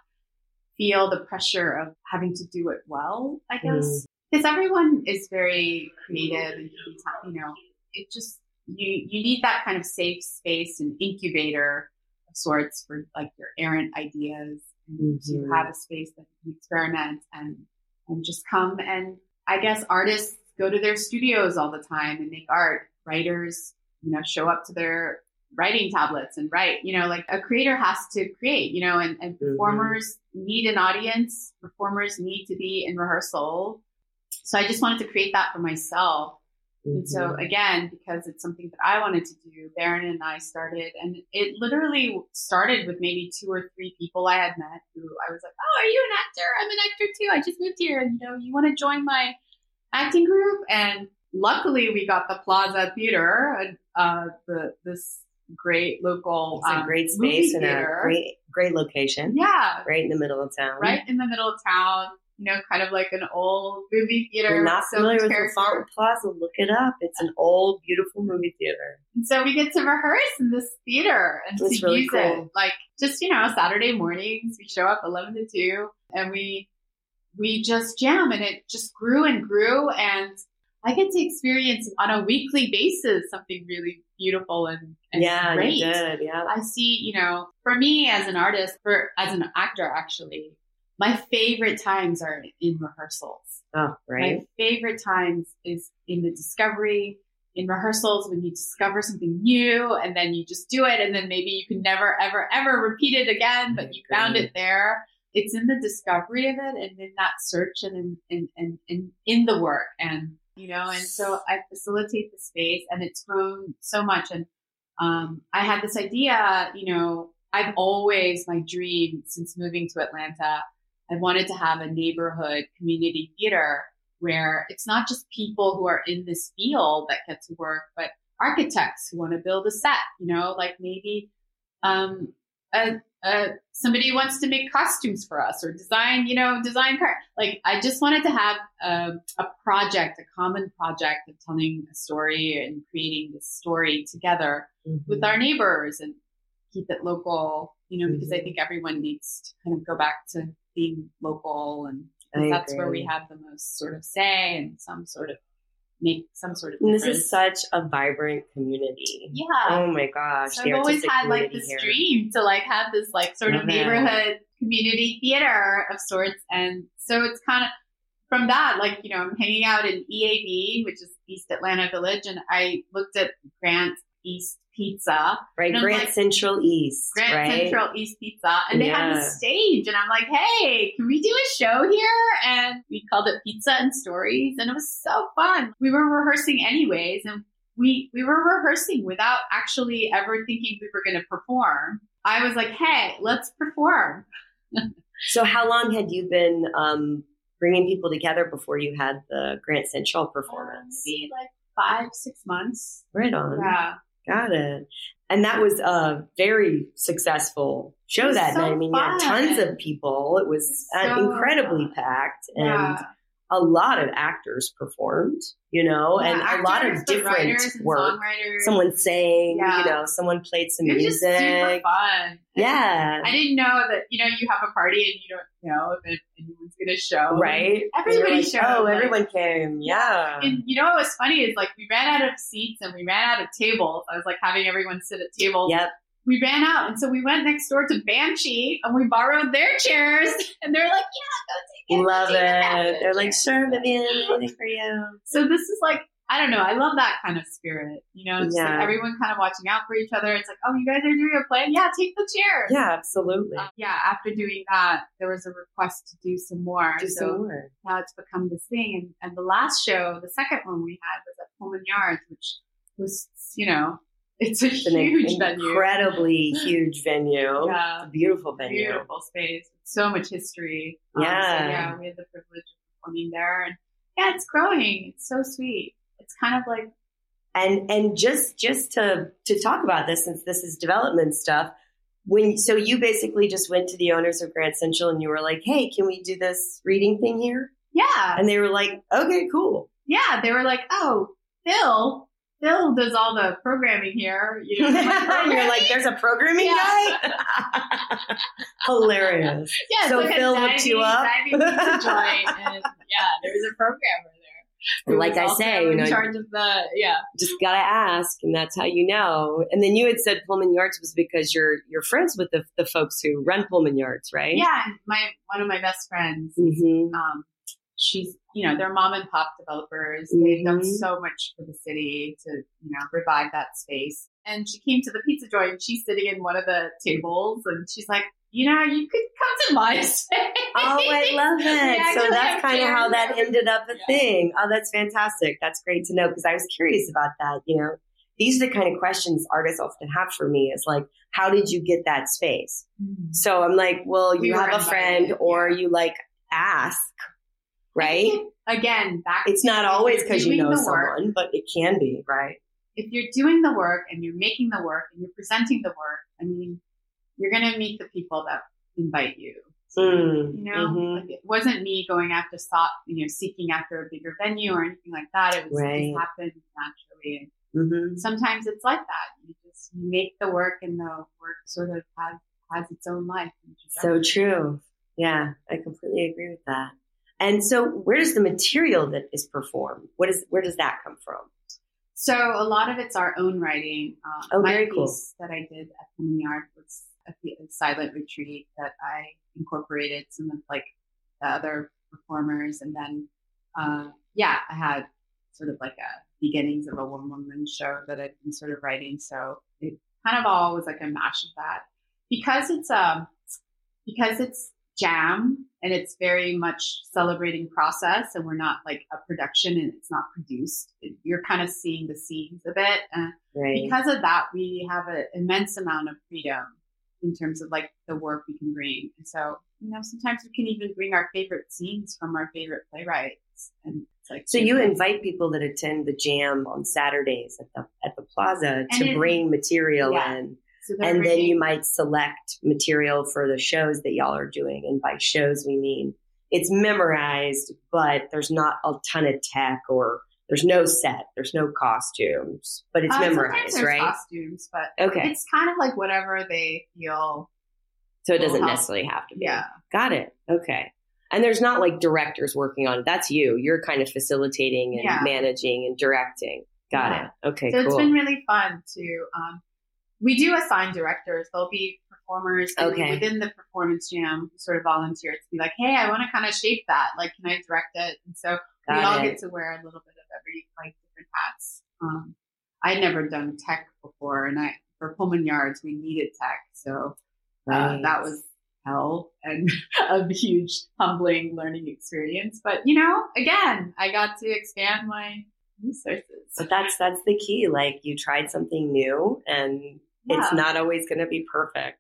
C: feel the pressure of having to do it well, I guess. Mm. Because everyone is very creative and you know, it just you you need that kind of safe space and incubator of sorts for like your errant ideas and mm-hmm. to have a space that you can experiment and and just come and I guess artists go to their studios all the time and make art. Writers, you know, show up to their writing tablets and write. You know, like a creator has to create, you know, and, and mm-hmm. performers mm-hmm. need an audience. Performers need to be in rehearsal. So I just wanted to create that for myself. Mm-hmm. And so mm-hmm. again, because it's something that I wanted to do, Baron and I started, and it literally started with maybe two or three people I had met who I was like, "Oh, are you an actor? I'm an actor too. I just moved here, and you know, you want to join my acting group?" And luckily, we got the Plaza Theater, uh, the this great local,
B: it's a um, great space and a great great location.
C: Yeah,
B: right in the middle of town.
C: Right in the middle of town. You know, kind of like an old movie theater.
B: You're not familiar with the Fountain Plaza? Look it up. It's an old, beautiful movie theater.
C: And so we get to rehearse in this theater and it's to really use cool. it. Like just you know, Saturday mornings we show up eleven to two, and we we just jam, and it just grew and grew, and I get to experience on a weekly basis something really beautiful and, and
B: yeah,
C: great.
B: Yeah.
C: I see, you know, for me as an artist, for as an actor, actually, my favorite times are in rehearsals.
B: Oh, right.
C: My favorite times is in the discovery, in rehearsals when you discover something new and then you just do it and then maybe you can never, ever, ever repeat it again, but you found it there. It's in the discovery of it and in that search and in, in, in, in, in the work. And you know, and so I facilitate the space and it's grown so much. And um, I had this idea, you know, I've always, my dream since moving to Atlanta, I wanted to have a neighborhood community theater where it's not just people who are in this field that get to work, but architects who want to build a set, you know, like maybe um, a, a, somebody wants to make costumes for us or design, you know, design car. Like I just wanted to have a, a project, a common project of telling a story and creating this story together mm-hmm. with our neighbors and keep it local, you know, mm-hmm. because I mm-hmm. think everyone needs to kind of go back to being local and that's where we have the most sort of say and some sort of make some sort of.
B: This is such a vibrant community.
C: Yeah.
B: Oh my gosh.
C: So I've always had like this here. dream to like have this like sort of neighborhood community theater of sorts. And so it's kind of from that, like, you know, I'm hanging out in EAV, which is East Atlanta Village, and I looked at Grant East Pizza.
B: Right, Grant like, Central East.
C: Grant
B: right?
C: Central East Pizza. And they yeah. had a stage. And I'm like, hey, can we do a show here? And we called it Pizza and Stories. And it was so fun. We were rehearsing anyways. And we, we were rehearsing without actually ever thinking we were going to perform. I was like, hey, let's perform.
B: so, how long had you been um, bringing people together before you had the Grant Central performance?
C: Um, maybe like five, six months.
B: Right on.
C: Yeah.
B: Got it. And that was a very successful show that so night. I mean, you had tons of people. It was uh, so incredibly fun. packed. And yeah a lot of actors performed, you know, yeah, and actors, a lot of different work. Someone sang, yeah. you know, someone played some music.
C: fun.
B: Yeah.
C: I didn't know that, you know, you have a party and you don't know if anyone's going to show.
B: Right.
C: Everybody like, showed.
B: Oh, like, everyone came. Yeah.
C: And you know what was funny is like we ran out of seats and we ran out of tables. I was like having everyone sit at tables.
B: Yep
C: we ran out. And so we went next door to Banshee and we borrowed their chairs. And they're like, yeah,
B: go take it. Love it. They're like, sure, Vivian, anything for you.
C: So this is like, I don't know. I love that kind of spirit. You know, just yeah. like everyone kind of watching out for each other. It's like, oh, you guys are doing a play? Yeah, take the chairs.
B: Yeah, absolutely.
C: Uh, yeah, after doing that, there was a request to do some more.
B: Do so some more.
C: Now it's become this thing. And, and the last show, the second one we had was at Pullman Yards, which was, you know, it's a it's huge
B: an venue. Incredibly huge venue. Yeah. A beautiful venue.
C: Beautiful space. So much history.
B: Yeah. Um, so
C: yeah, we had the privilege of performing there. And yeah, it's growing. It's so sweet. It's kind of like
B: and and just just to to talk about this since this is development stuff when so you basically just went to the owners of Grant Central and you were like, "Hey, can we do this reading thing here?"
C: Yeah.
B: And they were like, "Okay, cool."
C: Yeah, they were like, "Oh, Phil, Phil does all the programming here. You know,
B: You're like, there's a programming yeah. guy. Hilarious.
C: Yeah,
B: so
C: like
B: Phil
C: hooked
B: you up.
C: and yeah, there's a programmer there.
B: like I say, you know,
C: in charge of the yeah.
B: Just gotta ask, and that's how you know. And then you had said Pullman Yards was because you're you're friends with the the folks who run Pullman Yards, right?
C: Yeah, my one of my best friends. Mm-hmm. Um, she's you know they're mom and pop developers mm-hmm. they've done mm-hmm. so much for the city to you know revive that space and she came to the pizza joint and she's sitting in one of the tables and she's like you know you could come to my space
B: oh i love it so that's kind of how that ended up a yeah. thing oh that's fantastic that's great to know because i was curious about that you know these are the kind of questions artists often have for me is like how did you get that space mm-hmm. so i'm like well you we have a friend or yeah. you like ask right?
C: Again, back
B: it's not always because you know someone, but it can be, right?
C: If you're doing the work and you're making the work and you're presenting the work, I mean, you're going to meet the people that invite you.
B: Mm,
C: you know, mm-hmm. like it wasn't me going after sought, you know, seeking after a bigger venue or anything like that. It was right. it happened naturally. Mm-hmm. Sometimes it's like that. You just make the work, and the work sort of has has its own life.
B: So true. Yeah, I completely agree with that. And so where does the material that is performed? What is, where does that come from?
C: So a lot of it's our own writing.
B: Uh, oh, very cool.
C: that I did at the Yard was a, a silent retreat that I incorporated some of like the other performers. And then, uh, yeah, I had sort of like a beginnings of a one woman show that I'd been sort of writing. So it kind of all was like a mash of that because it's, um, because it's jam and it's very much celebrating process and we're not like a production and it's not produced you're kind of seeing the scenes of it and
B: Right.
C: because of that we have an immense amount of freedom in terms of like the work we can bring and so you know sometimes we can even bring our favorite scenes from our favorite playwrights and like
B: So you invite people that attend the jam on Saturdays at the at the plaza
C: And
B: to
C: it-
B: bring material
C: Yeah.
B: in,
C: so
B: and then you might select material for the shows that y'all are doing. And by shows, we mean it's memorized, but there's not a ton of tech or there's no set, there's no costumes, but it's
C: Uh,
B: memorized, right?
C: costumes but
B: Okay,
C: it's kind of like whatever they feel
B: so it doesn't
C: help.
B: necessarily have to be.
C: yeah
B: Got it. Okay. And there's not like directors working on it. That's you. You're kind of facilitating and
C: Yeah.
B: managing and directing. Got
C: Yeah.
B: it. Okay,
C: so
B: cool.
C: it's been really fun to um, we do assign directors. There'll be performers
B: Okay.
C: within the performance jam who sort of volunteer to be like hey i want to kind of shape that. Like can i direct it? And so we
B: Got
C: all
B: it.
C: get to wear a little bit of every like different hats. Um, i'd never done tech before and i for pullman yards we needed tech. So uh, that was hell and a huge humbling learning experience. But you know again i got to expand my resources
B: But that's that's the key. Like you tried something new and it's not always going to be perfect.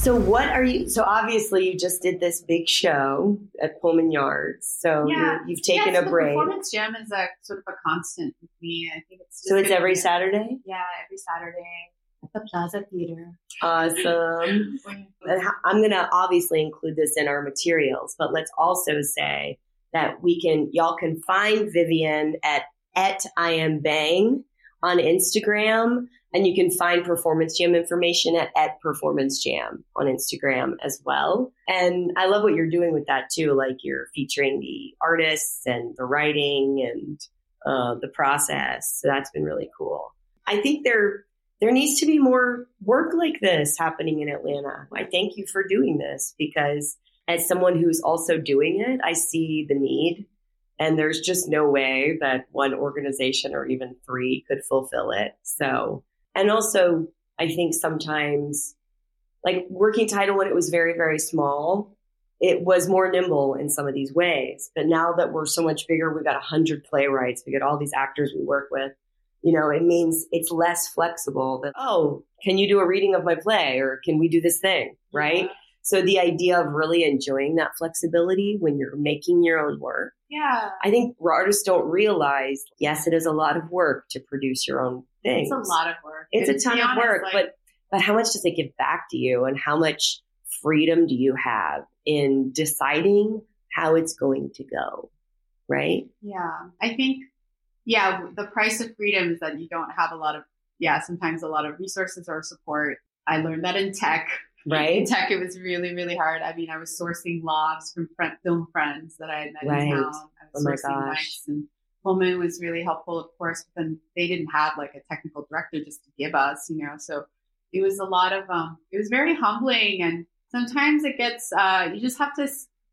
B: So what are you so obviously you just did this big show at Pullman Yards. So
C: Yeah.
B: you, you've taken
C: yeah,
B: a
C: so
B: break.
C: Performance jam is a sort of a constant with me. I think it's just
B: So it's every
C: be-
B: Saturday?
C: Yeah, every Saturday at the Plaza Theater.
B: Awesome. I'm going to obviously include this in our materials, but let's also say that we can, y'all can find Vivian at, at I am bang on Instagram. And you can find Performance Jam information at, at Performance Jam on Instagram as well. And I love what you're doing with that too. Like you're featuring the artists and the writing and uh, the process. So that's been really cool. I think there there needs to be more work like this happening in Atlanta. I thank you for doing this because as someone who's also doing it, I see the need and there's just no way that one organization or even three could fulfill it. So, and also I think sometimes like working title when it was very, very small, it was more nimble in some of these ways. But now that we're so much bigger, we've got a hundred playwrights, we got all these actors we work with you know, it means it's less flexible that, oh, can you do a reading of my play or can we do this thing? Right. So the idea of really enjoying that flexibility when you're making your own work,
C: Yeah.
B: I think artists don't realize, yes, it is a lot of work to produce your own things.
C: It's a lot of work.
B: It's
C: And
B: a ton
C: be
B: of work,
C: like,
B: but, but how much does it give back to you and how much freedom do you have in deciding how it's going to go? Right.
C: yeah, I think, yeah, the price of freedom is that you don't have a lot of, yeah, sometimes a lot of resources or support. I learned that in tech. In
B: Right.
C: tech, it was really, really hard. I mean, I was sourcing logs from friend, film friends that I had met
B: Right.
C: in town. I was
B: Oh my gosh.
C: mics and Pullman was really helpful, of course, but then they didn't have like a technical director just to give us, you know, so it was a lot of, um, it was very humbling and sometimes it gets, uh, you just have to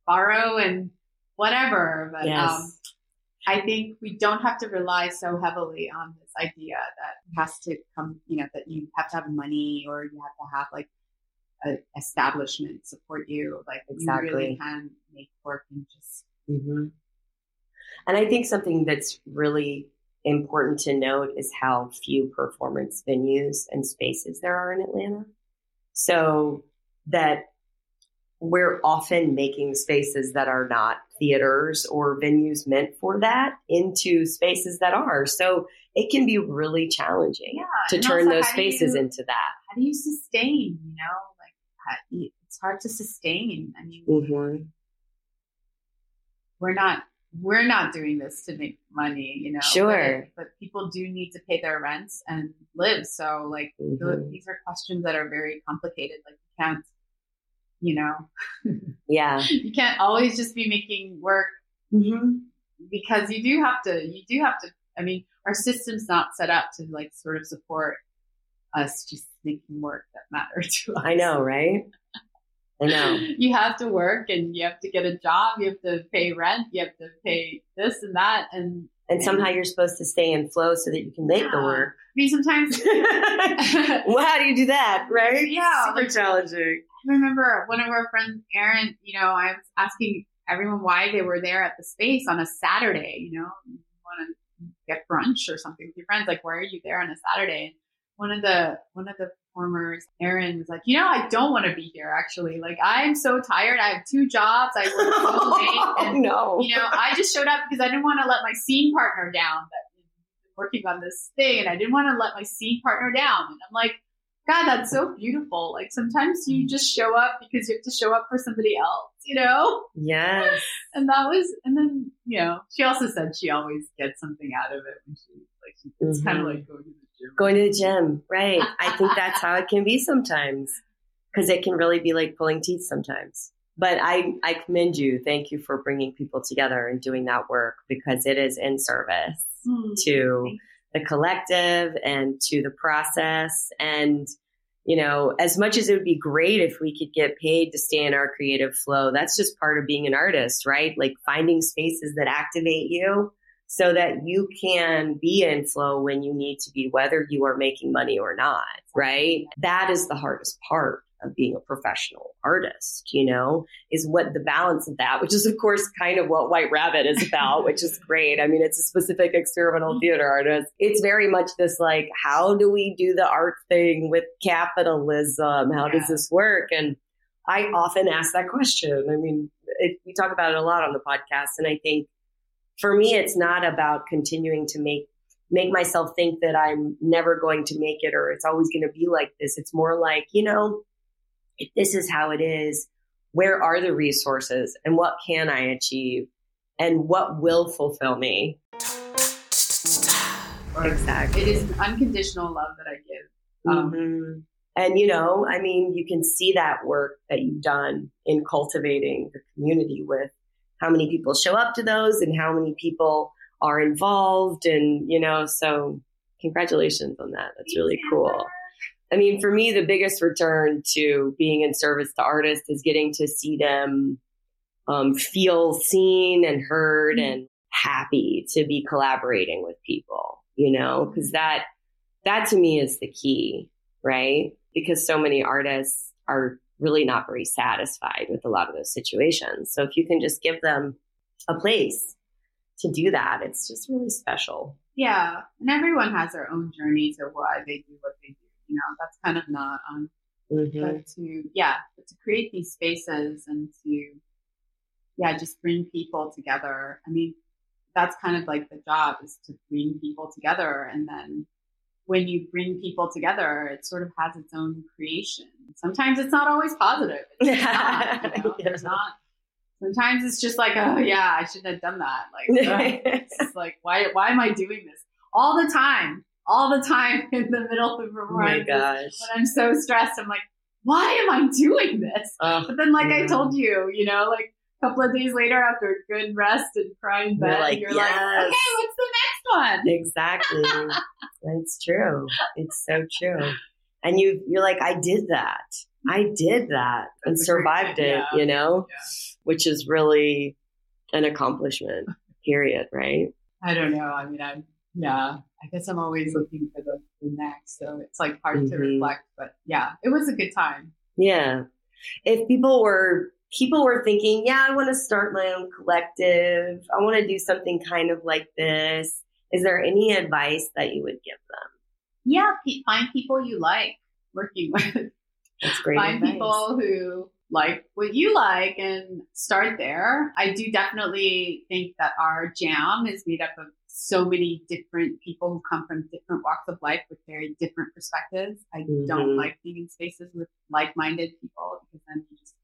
C: borrow and whatever, but,
B: Yes.
C: um, I think we don't have to rely so heavily on this idea that it has to come, you know, that you have to have money or you have to have like a establishment support you. Like you
B: Exactly.
C: really can make work and just
B: hmm And I think something that's really important to note is how few performance venues and spaces there are in Atlanta. So that we're often making spaces that are not theaters or venues meant for that into spaces that are. So it can be really challenging
C: yeah
B: to turn
C: also,
B: those spaces
C: you-
B: into that.
C: How do you sustain? You know, it's hard to sustain. I mean,
B: hmm
C: we're not we're not doing this to make money. You know,
B: Sure.
C: But, but people do need to pay their rents and live. So like th-
B: Mhm.
C: these are questions that are very complicated. Like you can't, you know,
B: Yeah.
C: you can't always just be making work
B: hmm
C: because you do have to you do have to i mean our system's not set up to like sort of support us just making work that matter to us
B: I know, right? I know.
C: you have to work and you have to get a job you have to pay rent you have to pay this and that and
B: And somehow you're supposed to stay in flow so that you can make the work.
C: i mean sometimes
B: well, how do you do that, right?
C: Yeah,
B: Super
C: like-
B: challenging.
C: I remember one of our friends, Erin, you know, I was asking everyone why they were there at the space on a Saturday, you know, you want to get brunch or something with your friends. Like, why are you there on a Saturday? One of the, one of the performers, Erin was like, you know, I don't want to be here actually. Like, I'm so tired. I have two jobs. I work so late. And,
B: no.
C: you know, I just showed up because I didn't want to let my scene partner down that working on this thing and I didn't want to let my scene partner down. And I'm like, God, that's so beautiful. Like sometimes you just show up because you have to show up for somebody else, you know?
B: Yes.
C: And that was, and then, you know, she also said she always gets something out of it when she, like, she, it's
B: Mhm.
C: kind of like going to.
B: Going to the gym. Right. I think that's how it can be sometimes because it can really be like pulling teeth sometimes. But I, I commend you. Thank you for bringing people together and doing that work because it is in service
C: Hmm.
B: to the collective and to the process. And, you know, as much as it would be great if we could get paid to stay in our creative flow, that's just part of being an artist, right? Like finding spaces that activate you so that you can be in flow when you need to be, whether you are making money or not, right? That is the hardest part of being a professional artist, you know, is what the balance of that, which is of course kind of what White Rabbit is about, which is great. I mean, it's a specific experimental mm-hmm. theater artist. It's very much this like, how do we do the art thing with capitalism? How does this work? And I often ask that question. I mean, it, we talk about it a lot on the podcast. And I think for me, it's not about continuing to make make myself think that I'm never going to make it or it's always going to be like this. It's more like, you know, if this is how it is, where are the resources and what can I achieve and what will fulfill me? Exactly.
C: It is unconditional love that I give. Um,
B: Mhm. And, you know, I mean, you can see that work that you've done in cultivating the community with how many people show up to those and how many people are involved. And, you know, so congratulations on that. That's really cool. I mean, for me, the biggest return to being in service to artists is getting to see them um, feel seen and heard and happy to be collaborating with people, you know, because that, that to me is the key, right? Because so many artists are really not very satisfied with a lot of those situations. So if you can just give them a place to do that, it's just really special.
C: Yeah, and everyone has their own journey to why they do what they do. You know, that's kind of not on,
B: Mhm.
C: but to yeah, but to create these spaces and to yeah, just bring people together. I mean, that's kind of like the job is to bring people together, and then when you bring people together, it sort of has its own creation. Sometimes it's not always positive. It's not, you know?
B: Yeah.
C: There's not. Sometimes it's just like, oh yeah, I shouldn't have done that. Like, it's like why why am I doing this all the time? All the time in the middle of
B: Oh my
C: performances
B: gosh.
C: when I'm so stressed, I'm like, why am I doing this?
B: Oh,
C: But then, like I told mm. you, you know, like a couple of days later after a good rest and crying in
B: You're
C: bed,
B: like,
C: you're like, okay, what's the next one?
B: exactly. it's true. It's so true. And you you're like, I did that. I did that and
C: That's
B: survived it,
C: yeah.
B: you know,
C: Yeah.
B: which is really an accomplishment, period, right?
C: I don't know. I mean, I'm yeah. I guess I'm always looking for the, the next, so it's like hard to
B: Mhm.
C: reflect. But yeah, it was a good time.
B: Yeah. If people were people were thinking, yeah, I want to start my own collective. I want to do something kind of like this. Is there any advice that you would give them?
C: Yeah, pe- find people you like working with.
B: That's great
C: find
B: advice.
C: people who like what you like and start there. I do definitely think that our jam is made up of so many different people who come from different walks of life with very different perspectives. I don't
B: Mhm.
C: like being in spaces with like-minded people because then you just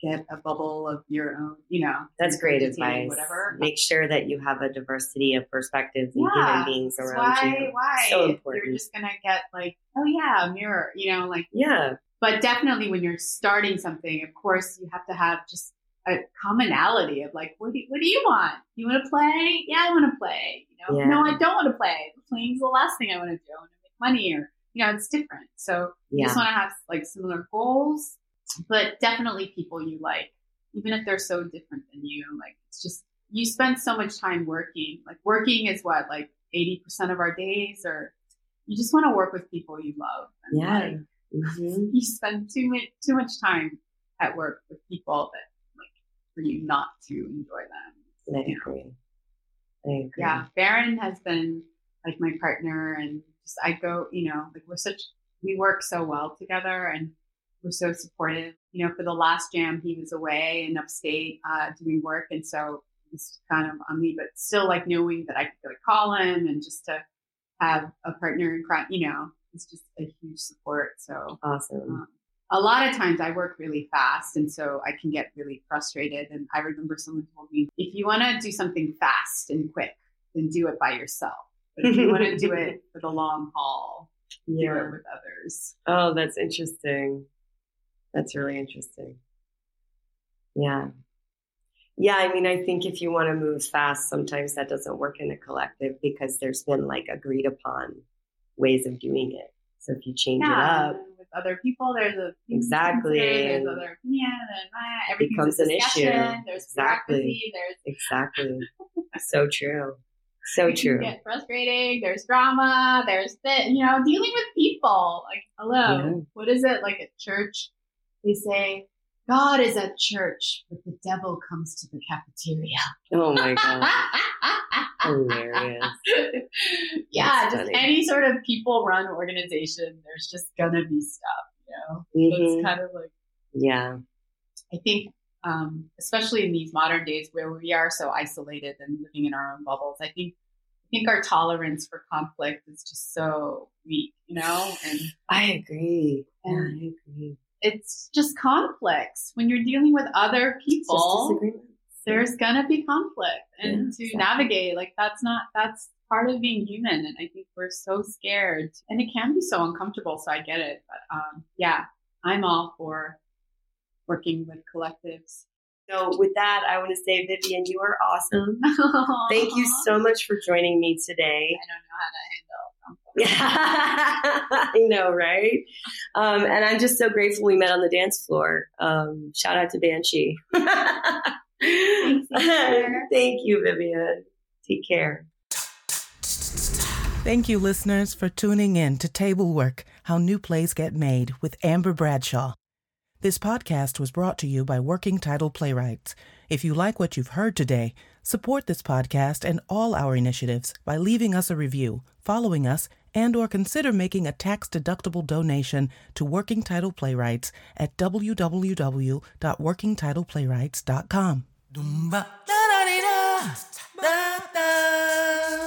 C: get a bubble of your own, you know.
B: That's great advice.
C: Whatever.
B: Make sure that you have a diversity of perspectives and
C: Yeah,
B: human beings around
C: why,
B: you.
C: why
B: So
C: you're just gonna get like, oh yeah, a mirror, you know, like
B: Yeah.
C: but definitely when you're starting something, of course, you have to have just a commonality of like, what do you, what do you want? You want to play? Yeah, I want to play. You know,
B: Yeah.
C: no, I don't want to play. Playing's the last thing I want to do. I want to make money, or you know, it's different. So you just want to have like similar goals, but definitely people you like, even if they're so different than you. Like it's just you spend so much time working. Like working is what like eighty percent of our days, or you just want to work with people you love. And
B: Yeah.
C: like,
B: Mhm.
C: You spend too much too much time at work with people that like for you not to enjoy them.
B: I agree. I agree.
C: Yeah, Baron has been like my partner, and just I go, you know, like we're such we work so well together, and we're so supportive. You know, for the last jam, he was away in upstate uh, doing work, and so it's kind of on me, but still like knowing that I could like call him and just to have a partner in crime, you know, it's just a huge support. So
B: Awesome.
C: um, a lot of times I work really fast, and so I can get really frustrated. And I remember someone told me, if you want to do something fast and quick, then do it by yourself. But if you want to do it for the long haul, do it with others.
B: Oh, that's interesting. That's really interesting. Yeah. Yeah, I mean, I think if you want to move fast, sometimes that doesn't work in a collective because there's been like agreed upon ways of doing it. So if you change it up,
C: with other people, there's a
B: Exactly,
C: There's
B: and
C: other opinion, and everything's
B: becomes an issue.
C: There's
B: Exactly.
C: There's
B: exactly. so true. So true.
C: Get frustrating. There's drama. There's that. You know, dealing with people. Like, hello,
B: Yeah.
C: what is it like at church? They say God is at church, but the devil comes to the cafeteria.
B: Oh my God. Hilarious.
C: yeah,
B: That's
C: just
B: funny.
C: any sort of people-run organization. There's just gonna be stuff. You know,
B: Mhm.
C: it's kind of like.
B: Yeah.
C: I think, um, especially in these modern days where we are so isolated and living in our own bubbles, I think, I think our tolerance for conflict is just so weak, you know, and
B: I agree. Yeah,
C: And-
B: I agree.
C: It's just conflicts when you're dealing with other people. There's gonna be conflict, and
B: Yeah,
C: to
B: exactly.
C: navigate, like that's not that's part of being human. And I think we're so scared, and it can be so uncomfortable. So I get it, but um, yeah, I'm all for working with collectives.
B: So with that, I want to say, Vivian, you are awesome. Thank you so much for joining me today.
C: I don't know how to handle.
B: I know, right? Um, and I'm just so grateful we met on the dance floor. Um, shout out to Banshee. Thank you, Vivian. Take care.
A: Thank you, listeners, for tuning in to Table Work How New Plays Get Made with Amber Bradshaw. This podcast was brought to you by Working Title Playwrights. If you like what you've heard today, support this podcast and all our initiatives by leaving us a review, following us, and or consider making a tax-deductible donation to Working Title Playwrights at www.workingtitleplaywrights.com.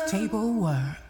A: Table Work.